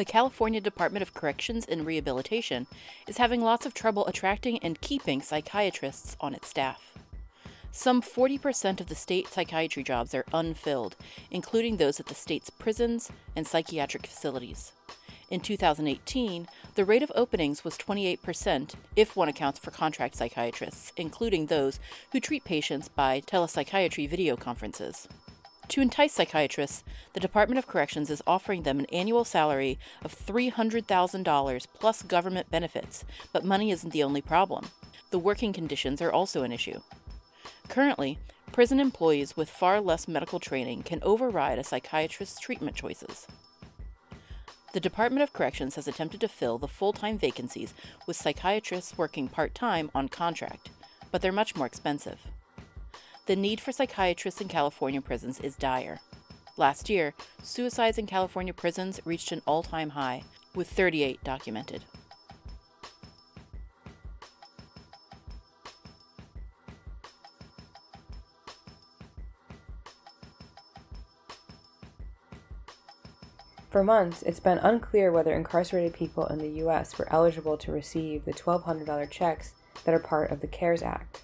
The California Department of Corrections and Rehabilitation is having lots of trouble attracting and keeping psychiatrists on its staff. Some 40% of the state psychiatry jobs are unfilled, including those at the state's prisons and psychiatric facilities. In 2018, the rate of openings was 28% if one accounts for contract psychiatrists, including those who treat patients by telepsychiatry video conferences. To entice psychiatrists, the Department of Corrections is offering them an annual salary of $300,000 plus government benefits, but money isn't the only problem. The working conditions are also an issue. Currently, prison employees with far less medical training can override a psychiatrist's treatment choices. The Department of Corrections has attempted to fill the full time vacancies with psychiatrists working part time on contract, but they're much more expensive. The need for psychiatrists in California prisons is dire. Last year, suicides in California prisons reached an all time high, with 38 documented. For months, it's been unclear whether incarcerated people in the U.S. were eligible to receive the $1,200 checks that are part of the CARES Act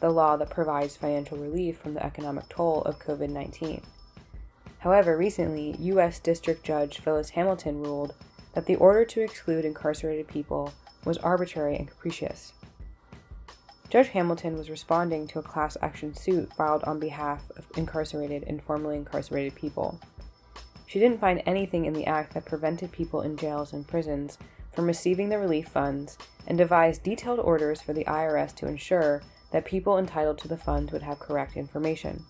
the law that provides financial relief from the economic toll of COVID 19. However, recently, U.S. District Judge Phyllis Hamilton ruled that the order to exclude incarcerated people was arbitrary and capricious. Judge Hamilton was responding to a class action suit filed on behalf of incarcerated and formerly incarcerated people. She didn't find anything in the act that prevented people in jails and prisons from receiving the relief funds and devised detailed orders for the IRS to ensure that people entitled to the funds would have correct information.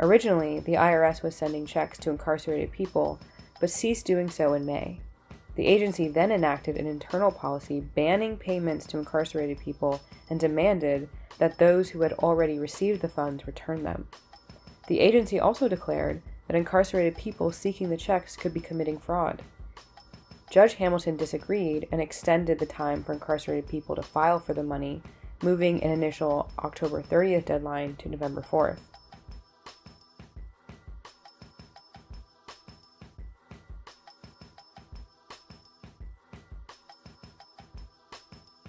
Originally, the IRS was sending checks to incarcerated people, but ceased doing so in May. The agency then enacted an internal policy banning payments to incarcerated people and demanded that those who had already received the funds return them. The agency also declared that incarcerated people seeking the checks could be committing fraud. Judge Hamilton disagreed and extended the time for incarcerated people to file for the money moving an initial October 30th deadline to November 4th.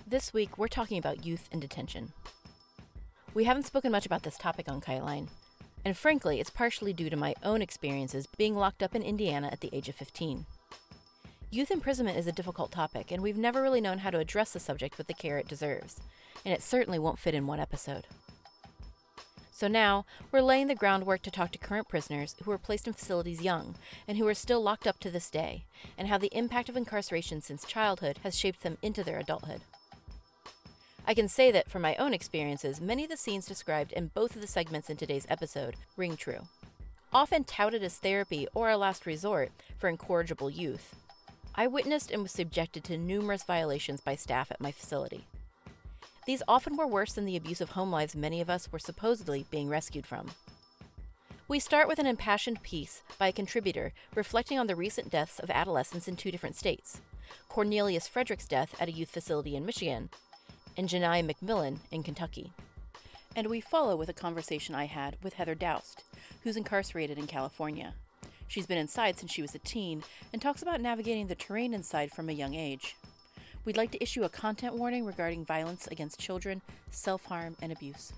This week, we're talking about youth in detention. We haven't spoken much about this topic on Kiteline, and frankly, it's partially due to my own experiences being locked up in Indiana at the age of 15. Youth imprisonment is a difficult topic, and we've never really known how to address the subject with the care it deserves, and it certainly won't fit in one episode. So now, we're laying the groundwork to talk to current prisoners who were placed in facilities young and who are still locked up to this day, and how the impact of incarceration since childhood has shaped them into their adulthood. I can say that from my own experiences, many of the scenes described in both of the segments in today's episode ring true. Often touted as therapy or a last resort for incorrigible youth, I witnessed and was subjected to numerous violations by staff at my facility. These often were worse than the abusive home lives many of us were supposedly being rescued from. We start with an impassioned piece by a contributor reflecting on the recent deaths of adolescents in two different states Cornelius Frederick's death at a youth facility in Michigan, and Janiyah McMillen in Kentucky. And we follow with a conversation I had with Heather Daust, who's incarcerated in California. She's been inside since she was a teen and talks about navigating the terrain inside from a young age. We'd like to issue a content warning regarding violence against children, self harm, and abuse.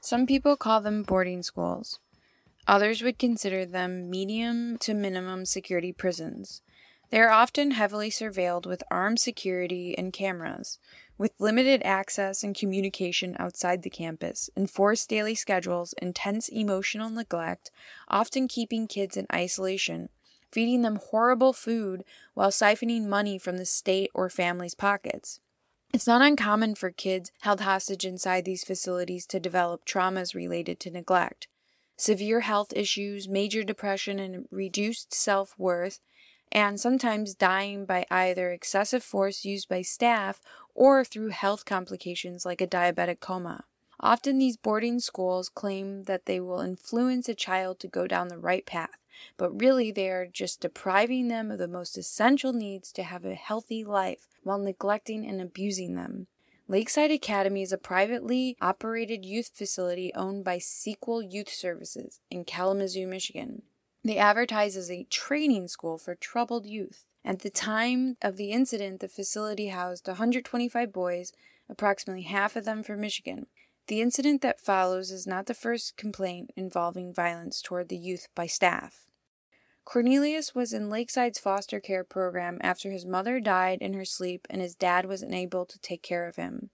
Some people call them boarding schools. Others would consider them medium to minimum security prisons. They are often heavily surveilled with armed security and cameras, With limited access and communication outside the campus, enforced daily schedules, intense emotional neglect, often keeping kids in isolation, feeding them horrible food while siphoning money from the state or family's pockets. It's not uncommon for kids held hostage inside these facilities to develop traumas related to neglect. Severe health issues, major depression, and reduced self worth, and sometimes dying by either excessive force used by staff or through health complications like a diabetic coma. Often, these boarding schools claim that they will influence a child to go down the right path, but really they are just depriving them of the most essential needs to have a healthy life while neglecting and abusing them. Lakeside Academy is a privately operated youth facility owned by Sequel Youth Services in Kalamazoo, Michigan. They advertise as a training school for troubled youth. At the time of the incident, the facility housed 125 boys, approximately half of them from Michigan. The incident that follows is not the first complaint involving violence toward the youth by staff. Cornelius was in Lakeside's foster care program after his mother died in her sleep and his dad was unable to take care of him.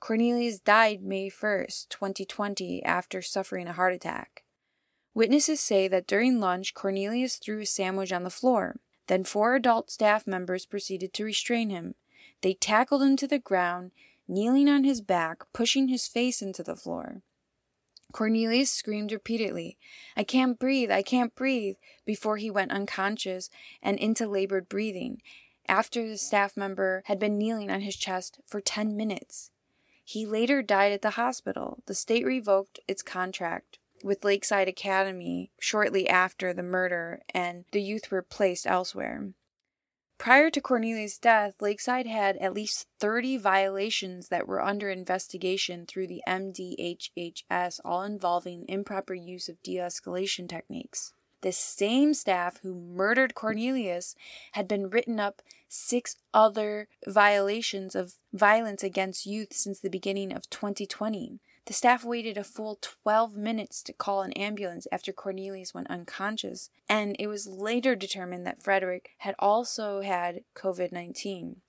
Cornelius died May 1st, 2020, after suffering a heart attack. Witnesses say that during lunch, Cornelius threw a sandwich on the floor. Then four adult staff members proceeded to restrain him. They tackled him to the ground, kneeling on his back, pushing his face into the floor. Cornelius screamed repeatedly, I can't breathe, I can't breathe, before he went unconscious and into labored breathing, after the staff member had been kneeling on his chest for 10 minutes. He later died at the hospital. The state revoked its contract with Lakeside Academy shortly after the murder, and the youth were placed elsewhere. Prior to Cornelius' death, Lakeside had at least 30 violations that were under investigation through the MDHHS, all involving improper use of de escalation techniques. The same staff who murdered Cornelius had been written up six other violations of violence against youth since the beginning of 2020. The staff waited a full 12 minutes to call an ambulance after Cornelius went unconscious, and it was later determined that Frederick had also had COVID 19.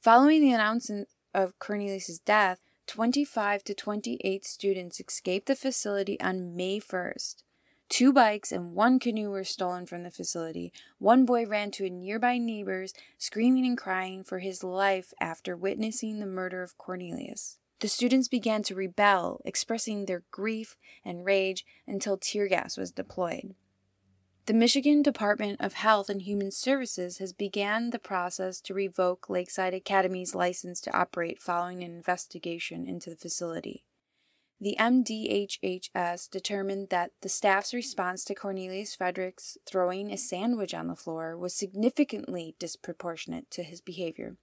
Following the announcement of Cornelius' death, 25 to 28 students escaped the facility on May 1st. Two bikes and one canoe were stolen from the facility. One boy ran to a nearby neighbor's, screaming and crying for his life after witnessing the murder of Cornelius. The students began to rebel, expressing their grief and rage until tear gas was deployed. The Michigan Department of Health and Human Services has began the process to revoke Lakeside Academy's license to operate following an investigation into the facility. The MDHHS determined that the staff's response to Cornelius Fredericks throwing a sandwich on the floor was significantly disproportionate to his behavior.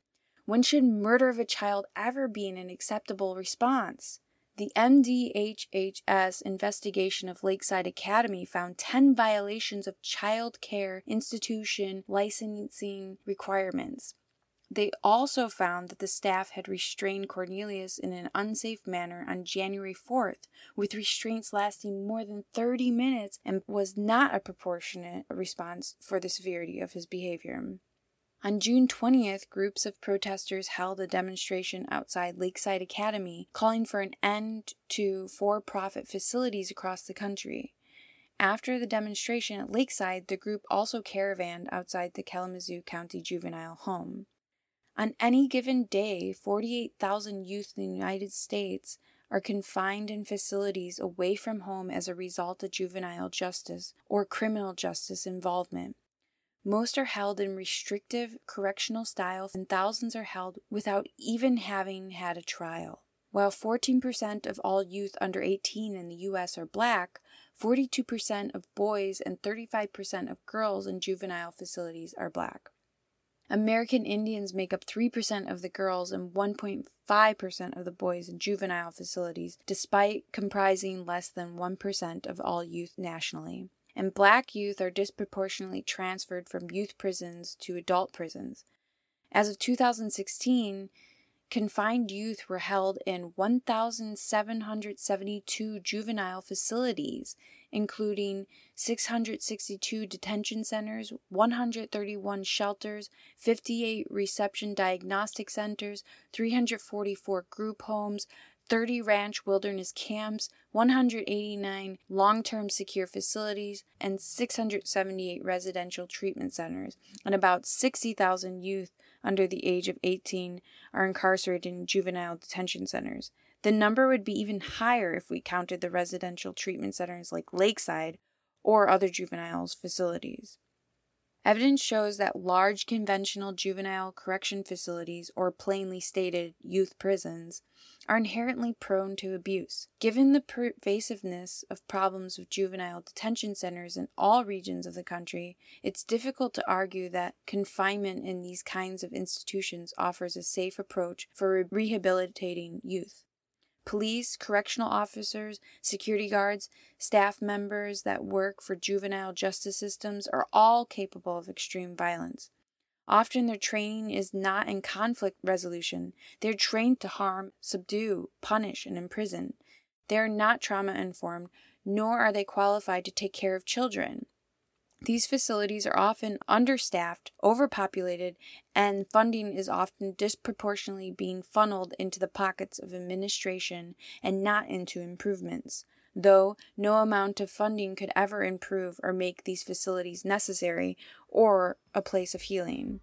When should murder of a child ever be an acceptable response? The MDHHS investigation of Lakeside Academy found 10 violations of child care institution licensing requirements. They also found that the staff had restrained Cornelius in an unsafe manner on January 4th, with restraints lasting more than 30 minutes and was not a proportionate response for the severity of his behavior. On June 20th, groups of protesters held a demonstration outside Lakeside Academy calling for an end to for profit facilities across the country. After the demonstration at Lakeside, the group also caravanned outside the Kalamazoo County Juvenile Home. On any given day, 48,000 youth in the United States are confined in facilities away from home as a result of juvenile justice or criminal justice involvement. Most are held in restrictive correctional styles, and thousands are held without even having had a trial. While 14% of all youth under 18 in the U.S. are black, 42% of boys and 35% of girls in juvenile facilities are black. American Indians make up 3% of the girls and 1.5% of the boys in juvenile facilities, despite comprising less than 1% of all youth nationally and black youth are disproportionately transferred from youth prisons to adult prisons. As of 2016, confined youth were held in 1,772 juvenile facilities, including 662 detention centers, 131 shelters, 58 reception diagnostic centers, 344 group homes, 30 ranch wilderness camps, 189 long term secure facilities, and 678 residential treatment centers, and about 60,000 youth under the age of 18 are incarcerated in juvenile detention centers. The number would be even higher if we counted the residential treatment centers like Lakeside or other juveniles facilities. Evidence shows that large conventional juvenile correction facilities, or plainly stated, youth prisons, are inherently prone to abuse. Given the pervasiveness of problems with juvenile detention centers in all regions of the country, it's difficult to argue that confinement in these kinds of institutions offers a safe approach for rehabilitating youth. Police, correctional officers, security guards, staff members that work for juvenile justice systems are all capable of extreme violence. Often their training is not in conflict resolution. They're trained to harm, subdue, punish, and imprison. They are not trauma informed, nor are they qualified to take care of children. These facilities are often understaffed, overpopulated, and funding is often disproportionately being funneled into the pockets of administration and not into improvements. Though no amount of funding could ever improve or make these facilities necessary or a place of healing.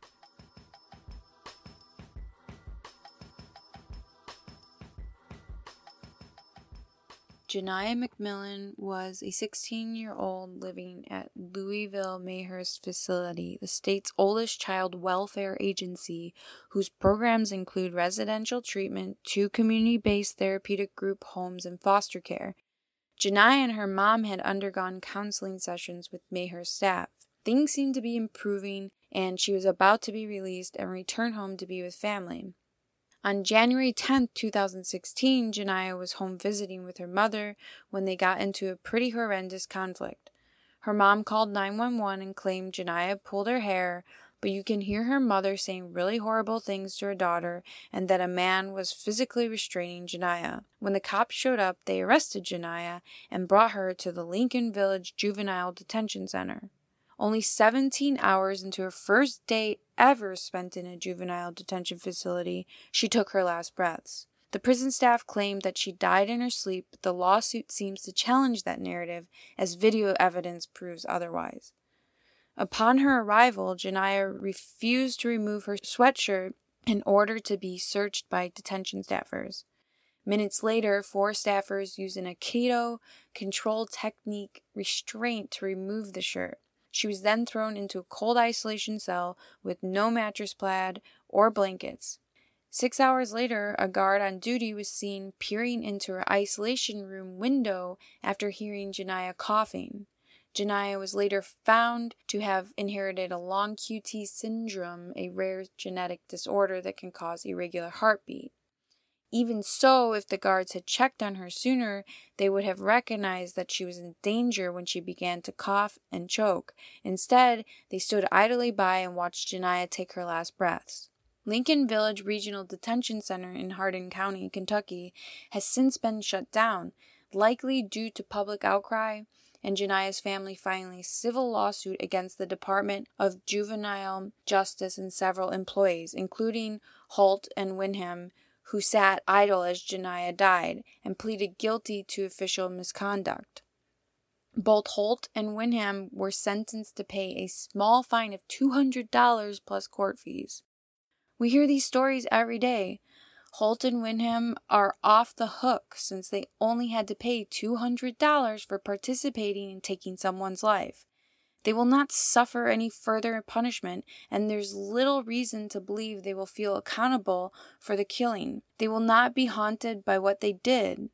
Janiah McMillen was a 16 year old living at Louisville Maryhurst Facility, the state's oldest child welfare agency, whose programs include residential treatment, two community based therapeutic group homes, and foster care. Janiah and her mom had undergone counseling sessions with Maryhurst staff. Things seemed to be improving, and she was about to be released and return home to be with family. On January 10, 2016, Janiah was home visiting with her mother when they got into a pretty horrendous conflict. Her mom called 911 and claimed Janiah pulled her hair, but you can hear her mother saying really horrible things to her daughter and that a man was physically restraining Janiah. When the cops showed up, they arrested Janiah and brought her to the Lincoln Village Juvenile Detention Center. Only 17 hours into her first day ever spent in a juvenile detention facility, she took her last breaths. The prison staff claimed that she died in her sleep, but the lawsuit seems to challenge that narrative, as video evidence proves otherwise. Upon her arrival, Janiah refused to remove her sweatshirt in order to be searched by detention staffers. Minutes later, four staffers used an Aikido control technique restraint to remove the shirt. She was then thrown into a cold isolation cell with no mattress plaid or blankets. Six hours later, a guard on duty was seen peering into her isolation room window after hearing Janiah coughing. Janiah was later found to have inherited a long QT syndrome, a rare genetic disorder that can cause irregular heartbeat. Even so, if the guards had checked on her sooner, they would have recognized that she was in danger when she began to cough and choke. Instead, they stood idly by and watched Janiah take her last breaths. Lincoln Village Regional Detention Center in Hardin County, Kentucky, has since been shut down, likely due to public outcry and Janiah's family filing a civil lawsuit against the Department of Juvenile Justice and several employees, including Holt and Windham, who sat idle as Janiah died and pleaded guilty to official misconduct. Both Holt and Windham were sentenced to pay a small fine of $200 plus court fees. We hear these stories every day. Holt and Windham are off the hook since they only had to pay $200 for participating in taking someone's life. They will not suffer any further punishment, and there's little reason to believe they will feel accountable for the killing. They will not be haunted by what they did.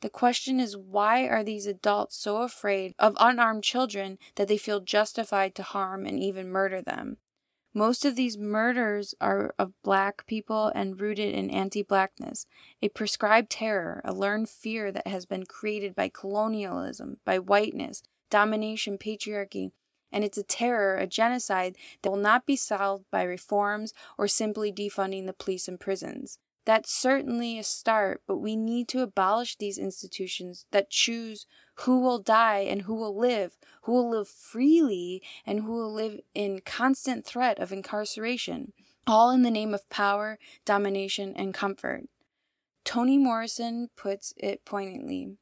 The question is why are these adults so afraid of unarmed children that they feel justified to harm and even murder them? Most of these murders are of black people and rooted in anti blackness, a prescribed terror, a learned fear that has been created by colonialism, by whiteness, domination, patriarchy, and it's a terror, a genocide that will not be solved by reforms or simply defunding the police and prisons. That's certainly a start, but we need to abolish these institutions that choose who will die and who will live, who will live freely and who will live in constant threat of incarceration, all in the name of power, domination, and comfort. Toni Morrison puts it poignantly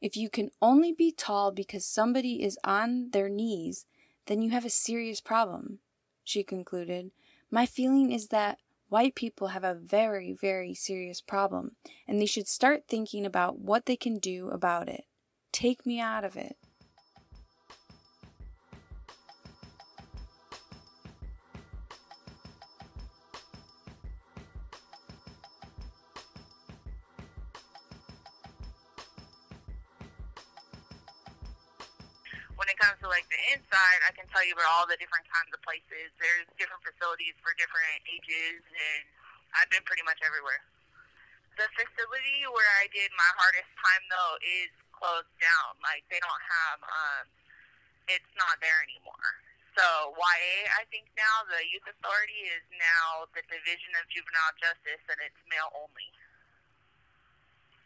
If you can only be tall because somebody is on their knees, then you have a serious problem, she concluded. My feeling is that white people have a very, very serious problem, and they should start thinking about what they can do about it. Take me out of it. I can tell you about all the different kinds of places. There's different facilities for different ages, and I've been pretty much everywhere. The facility where I did my hardest time though is closed down. Like they don't have, um, it's not there anymore. So YA, I think now the youth authority is now the Division of Juvenile Justice, and it's male only.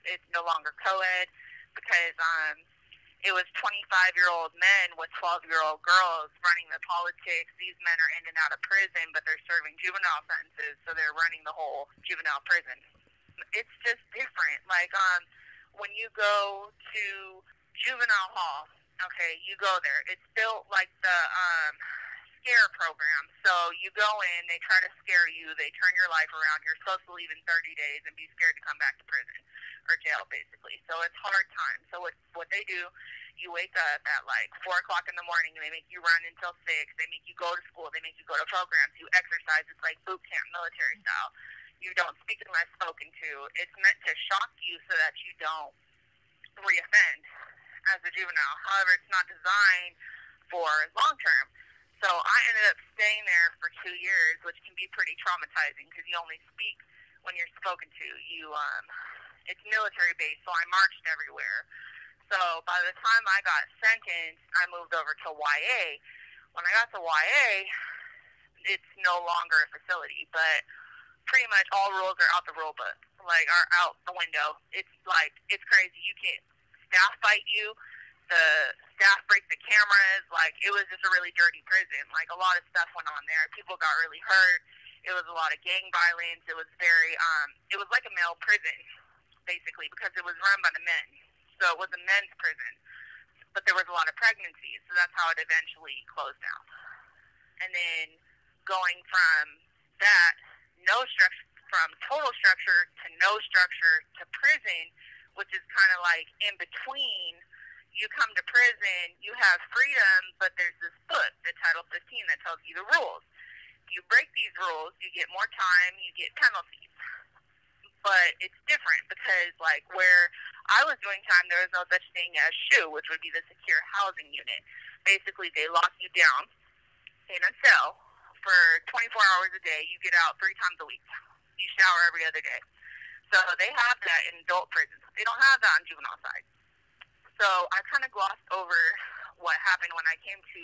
It's no longer co-ed because um, it was 25 year old men with 12 year old girls running the politics. These men are in and out of prison, but they're serving juvenile sentences, so they're running the whole juvenile prison. It's just different. Like, um, when you go to juvenile hall, okay, you go there. It's built like the um, scare program. So you go in, they try to scare you, they turn your life around. You're supposed to leave in 30 days and be scared to come back to prison or jail, basically. So it's hard times. So what what they do, you wake up at like four o'clock in the morning, and they make you run until six. They make you go to school. They make you go to programs. You exercise. It's like boot camp, military style. You don't speak unless spoken to. It's meant to shock you so that you don't reoffend as a juvenile. However, it's not designed for long term. So I ended up staying there for two years, which can be pretty traumatizing because you only speak when you're spoken to. You, um, it's military based, so I marched everywhere. So by the time I got sentenced, I moved over to YA. When I got to YA, it's no longer a facility, but pretty much all rules are out the rule book, like are out the window. It's like it's crazy. You can't staff fight you the staff break the cameras. Like it was just a really dirty prison. Like a lot of stuff went on there. People got really hurt. It was a lot of gang violence. It was very um it was like a male prison basically because it was run by the men. So it was a men's prison. But there was a lot of pregnancies, so that's how it eventually closed down. And then going from that no structure from total structure to no structure to prison, which is kind of like in between you come to prison, you have freedom, but there's this book, the Title 15, that tells you the rules. If you break these rules, you get more time, you get penalties. But it's different because, like, where I was doing time, there was no such thing as SHU, which would be the secure housing unit. Basically, they lock you down in a cell for 24 hours a day. You get out three times a week. You shower every other day. So they have that in adult prisons. They don't have that on juvenile side. So I kind of glossed over what happened when I came to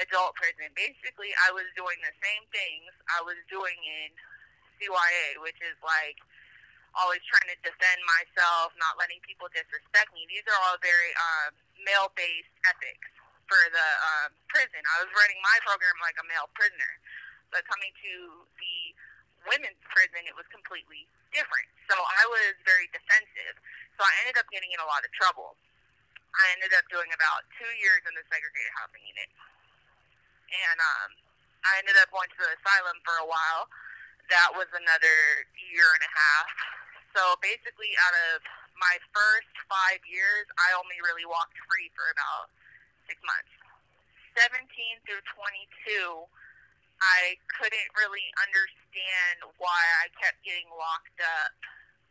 adult prison. Basically, I was doing the same things I was doing in CYA, which is like always trying to defend myself, not letting people disrespect me. These are all very uh, male-based ethics for the uh, prison. I was running my program like a male prisoner, but coming to the women's prison, it was completely different. So I was very defensive. So I ended up getting in a lot of trouble. I ended up doing about two years in the segregated housing unit. And um, I ended up going to the asylum for a while. That was another year and a half. So basically, out of my first five years, I only really walked free for about six months. 17 through 22, I couldn't really understand why I kept getting locked up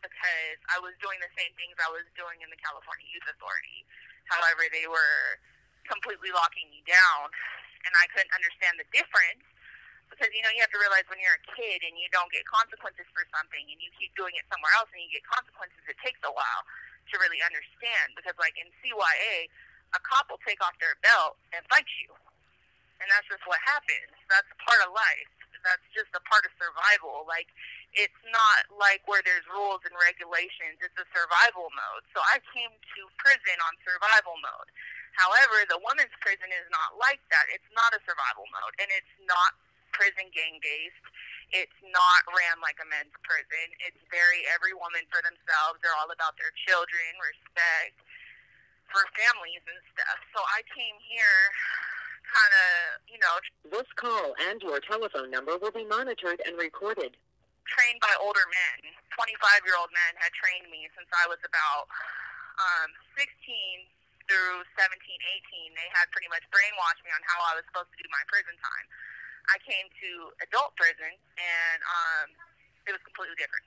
because I was doing the same things I was doing in the California Youth Authority. However, they were completely locking me down, and I couldn't understand the difference because you know you have to realize when you're a kid and you don't get consequences for something, and you keep doing it somewhere else and you get consequences. It takes a while to really understand because, like in CYA, a cop will take off their belt and fight you, and that's just what happens. That's part of life. That's just a part of survival. Like, it's not like where there's rules and regulations. It's a survival mode. So I came to prison on survival mode. However, the women's prison is not like that. It's not a survival mode, and it's not prison gang based. It's not ran like a men's prison. It's very every woman for themselves. They're all about their children, respect for families and stuff. So I came here kind of, you know, This call and your telephone number will be monitored and recorded. trained by older men. 25 year old men had trained me since I was about um, 16 through 17, 18. They had pretty much brainwashed me on how I was supposed to do my prison time. I came to adult prison and um, it was completely different.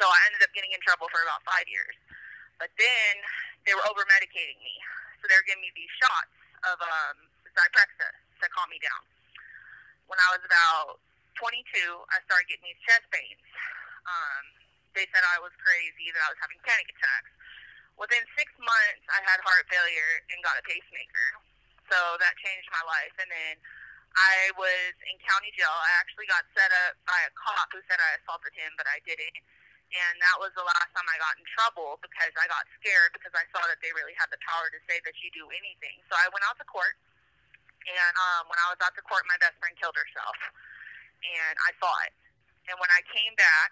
So I ended up getting in trouble for about five years. But then they were over medicating me. So they were giving me these shots of um, Zyprexa to calm me down. When I was about 22, I started getting these chest pains. Um, they said I was crazy, that I was having panic attacks. Within six months, I had heart failure and got a pacemaker. So that changed my life. And then I was in county jail. I actually got set up by a cop who said I assaulted him, but I didn't. And that was the last time I got in trouble because I got scared because I saw that they really had the power to say that you do anything. So I went out to court. And um, when I was out to court, my best friend killed herself. And I saw it. And when I came back,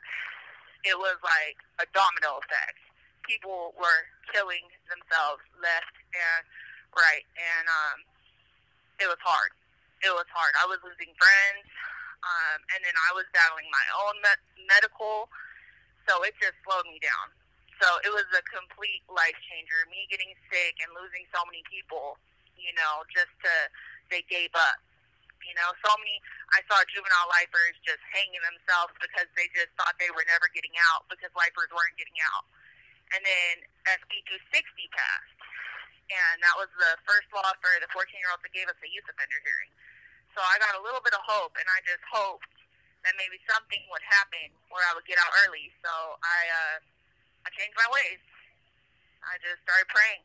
it was like a domino effect. People were killing themselves left and right. And um, it was hard. It was hard. I was losing friends. Um, and then I was battling my own me- medical. So it just slowed me down. So it was a complete life changer. Me getting sick and losing so many people, you know, just to, they gave up. You know, so many, I saw juvenile lifers just hanging themselves because they just thought they were never getting out because lifers weren't getting out. And then SB 260 passed. And that was the first law for the 14 year olds that gave us a youth offender hearing. So I got a little bit of hope, and I just hoped that maybe something would happen where I would get out early. So I, uh, I changed my ways. I just started praying.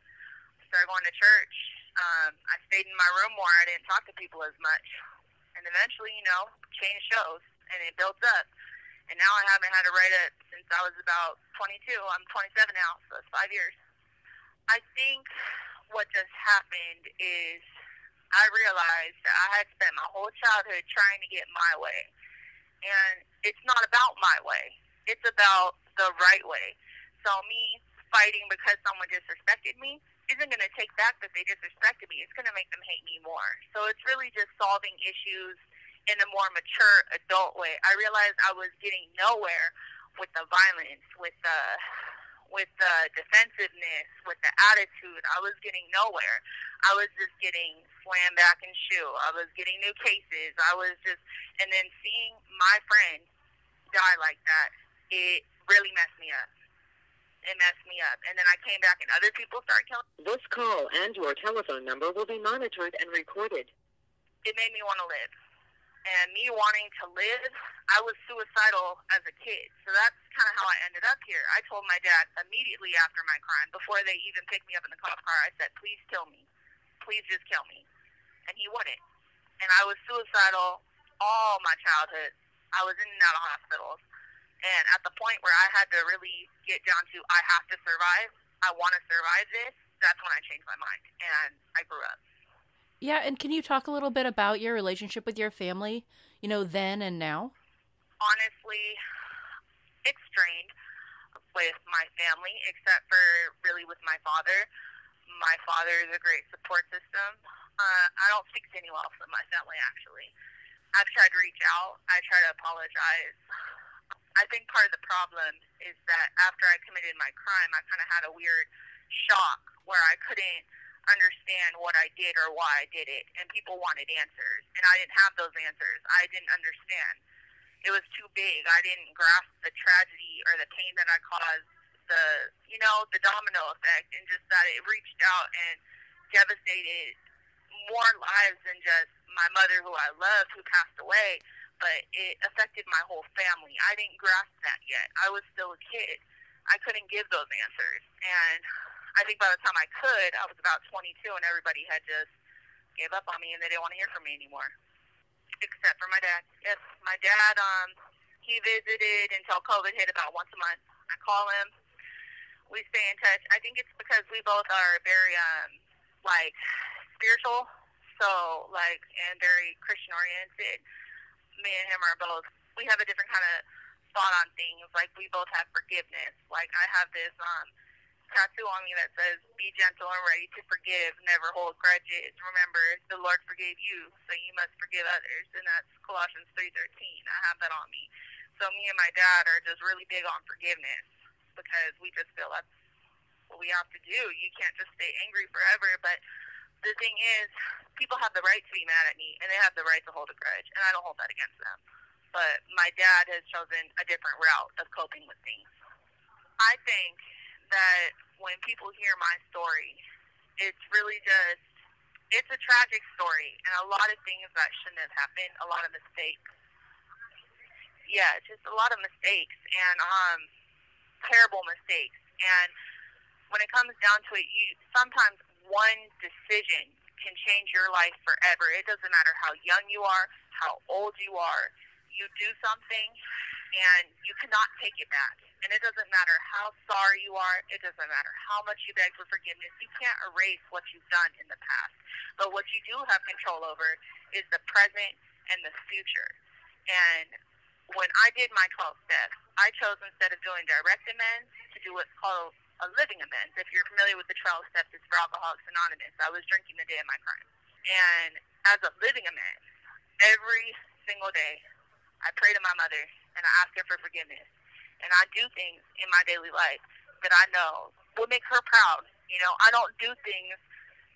Started going to church. Um, I stayed in my room more. I didn't talk to people as much. And eventually, you know, change shows, and it builds up. And now I haven't had to write it since I was about 22. I'm 27 now, so it's five years. I think what just happened is I realized that I had spent my whole childhood trying to get my way. And it's not about my way. It's about the right way. So me fighting because someone disrespected me isn't going to take back that they disrespected me. It's going to make them hate me more. So it's really just solving issues in a more mature adult way. I realized I was getting nowhere with the violence, with the with the defensiveness, with the attitude. I was getting nowhere. I was just getting slammed back and SHU. I was getting new cases. I was just, and then seeing my friend die like that, it really messed me up. It messed me up. And then I came back and other people started killing. This call and your telephone number will be monitored and recorded. It made me want to live. And me wanting to live, I was suicidal as a kid. So that's kind of how I ended up here. I told my dad immediately after my crime, before they even picked me up in the cop car, I said, please kill me. Please just kill me. And he wouldn't. And I was suicidal all my childhood. I was in and out of hospitals. And at the point where I had to really get down to, I have to survive, I want to survive this, that's when I changed my mind. And I grew up. Yeah, and can you talk a little bit about your relationship with your family, you know, then and now? honestly, it's strained with my family, except for really with my father. My father is a great support system. Uh, I don't speak to anyone else in my family, actually. I've tried to reach out. I try to apologize. I think part of the problem is that after I committed my crime, I kind of had a weird shock where I couldn't understand what I did or why I did it, and people wanted answers, and I didn't have those answers. I didn't understand it was too big. I didn't grasp the tragedy or the pain that I caused, the you know, the domino effect and just that it reached out and devastated more lives than just my mother who I loved who passed away, but it affected my whole family. I didn't grasp that yet. I was still a kid. I couldn't give those answers. And I think by the time I could, I was about 22 and everybody had just gave up on me and they didn't want to hear from me anymore. except for my dad. Yes, my dad. Um, he visited until COVID hit about once a month. I call him. We stay in touch. I think it's because we both are very um, like spiritual, so like and very Christian oriented. Me and him are both. We have a different kind of thought on things. Like we both have forgiveness. Like I have this um tattoo on me that says, "Be gentle and ready to forgive. Never hold grudges. Remember, the Lord forgave you, so you must forgive others." And that's Colossians three thirteen. I have that on me. So me and my dad are just really big on forgiveness because we just feel that's what we have to do. You can't just stay angry forever. But the thing is, people have the right to be mad at me, and they have the right to hold a grudge, and I don't hold that against them. But my dad has chosen a different route of coping with things. I think that when people hear my story, it's really just it's a tragic story and a lot of things that shouldn't have happened, a lot of mistakes. Yeah, just a lot of mistakes and um terrible mistakes. And when it comes down to it, you sometimes one decision can change your life forever. It doesn't matter how young you are, how old you are. You do something and you cannot take it back. And it doesn't matter how sorry you are, it doesn't matter how much you beg for forgiveness. You can't erase what you've done in the past. But what you do have control over is the present and the future. And when I did my 12 steps, I chose instead of doing direct amends to do what's called a living amends. If you're familiar with the 12 steps, it's for Alcoholics Anonymous. I was drinking the day of my crime. And as a living amends, every single day, I pray to my mother and I ask her for forgiveness. And I do things in my daily life that I know will make her proud. You know, I don't do things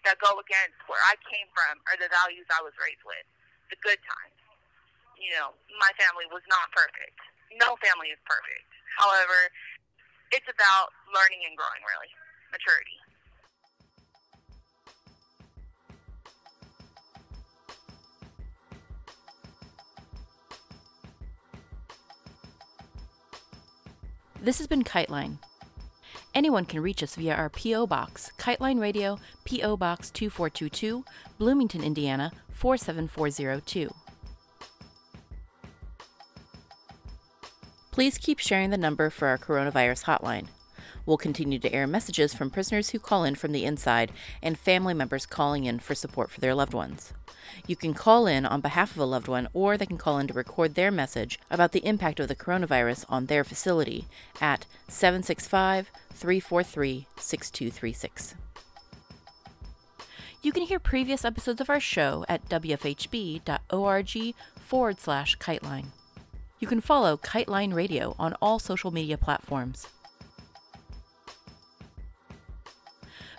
that go against where I came from or the values I was raised with. The good times. You know, my family was not perfect. No family is perfect. However, it's about learning and growing, really. Maturity. This has been Kiteline. Anyone can reach us via our P.O. Box, Kiteline Radio, P.O. Box 2422, Bloomington, Indiana 47402. Please keep sharing the number for our coronavirus hotline. We'll continue to air messages from prisoners who call in from the inside and family members calling in for support for their loved ones. You can call in on behalf of a loved one, or they can call in to record their message about the impact of the coronavirus on their facility at 765 343 6236. You can hear previous episodes of our show at wfhb.org forward slash kiteline. You can follow Kiteline Radio on all social media platforms.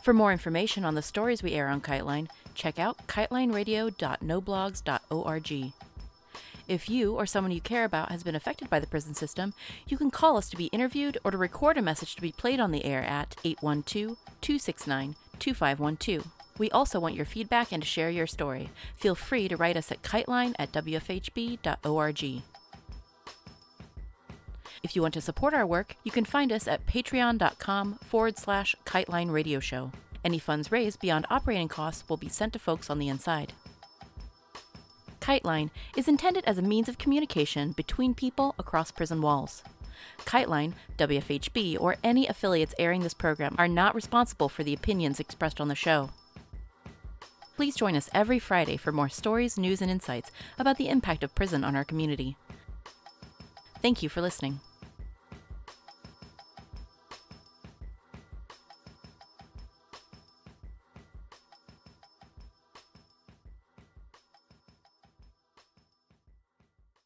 For more information on the stories we air on Kiteline, check out kitelineradio.noblogs.org. If you or someone you care about has been affected by the prison system, you can call us to be interviewed or to record a message to be played on the air at 812 269 2512. We also want your feedback and to share your story. Feel free to write us at kiteline at wfhb.org. If you want to support our work, you can find us at patreon.com forward slash kiteline radio show. Any funds raised beyond operating costs will be sent to folks on the inside. Kiteline is intended as a means of communication between people across prison walls. Kiteline, WFHB, or any affiliates airing this program are not responsible for the opinions expressed on the show. Please join us every Friday for more stories, news, and insights about the impact of prison on our community. Thank you for listening.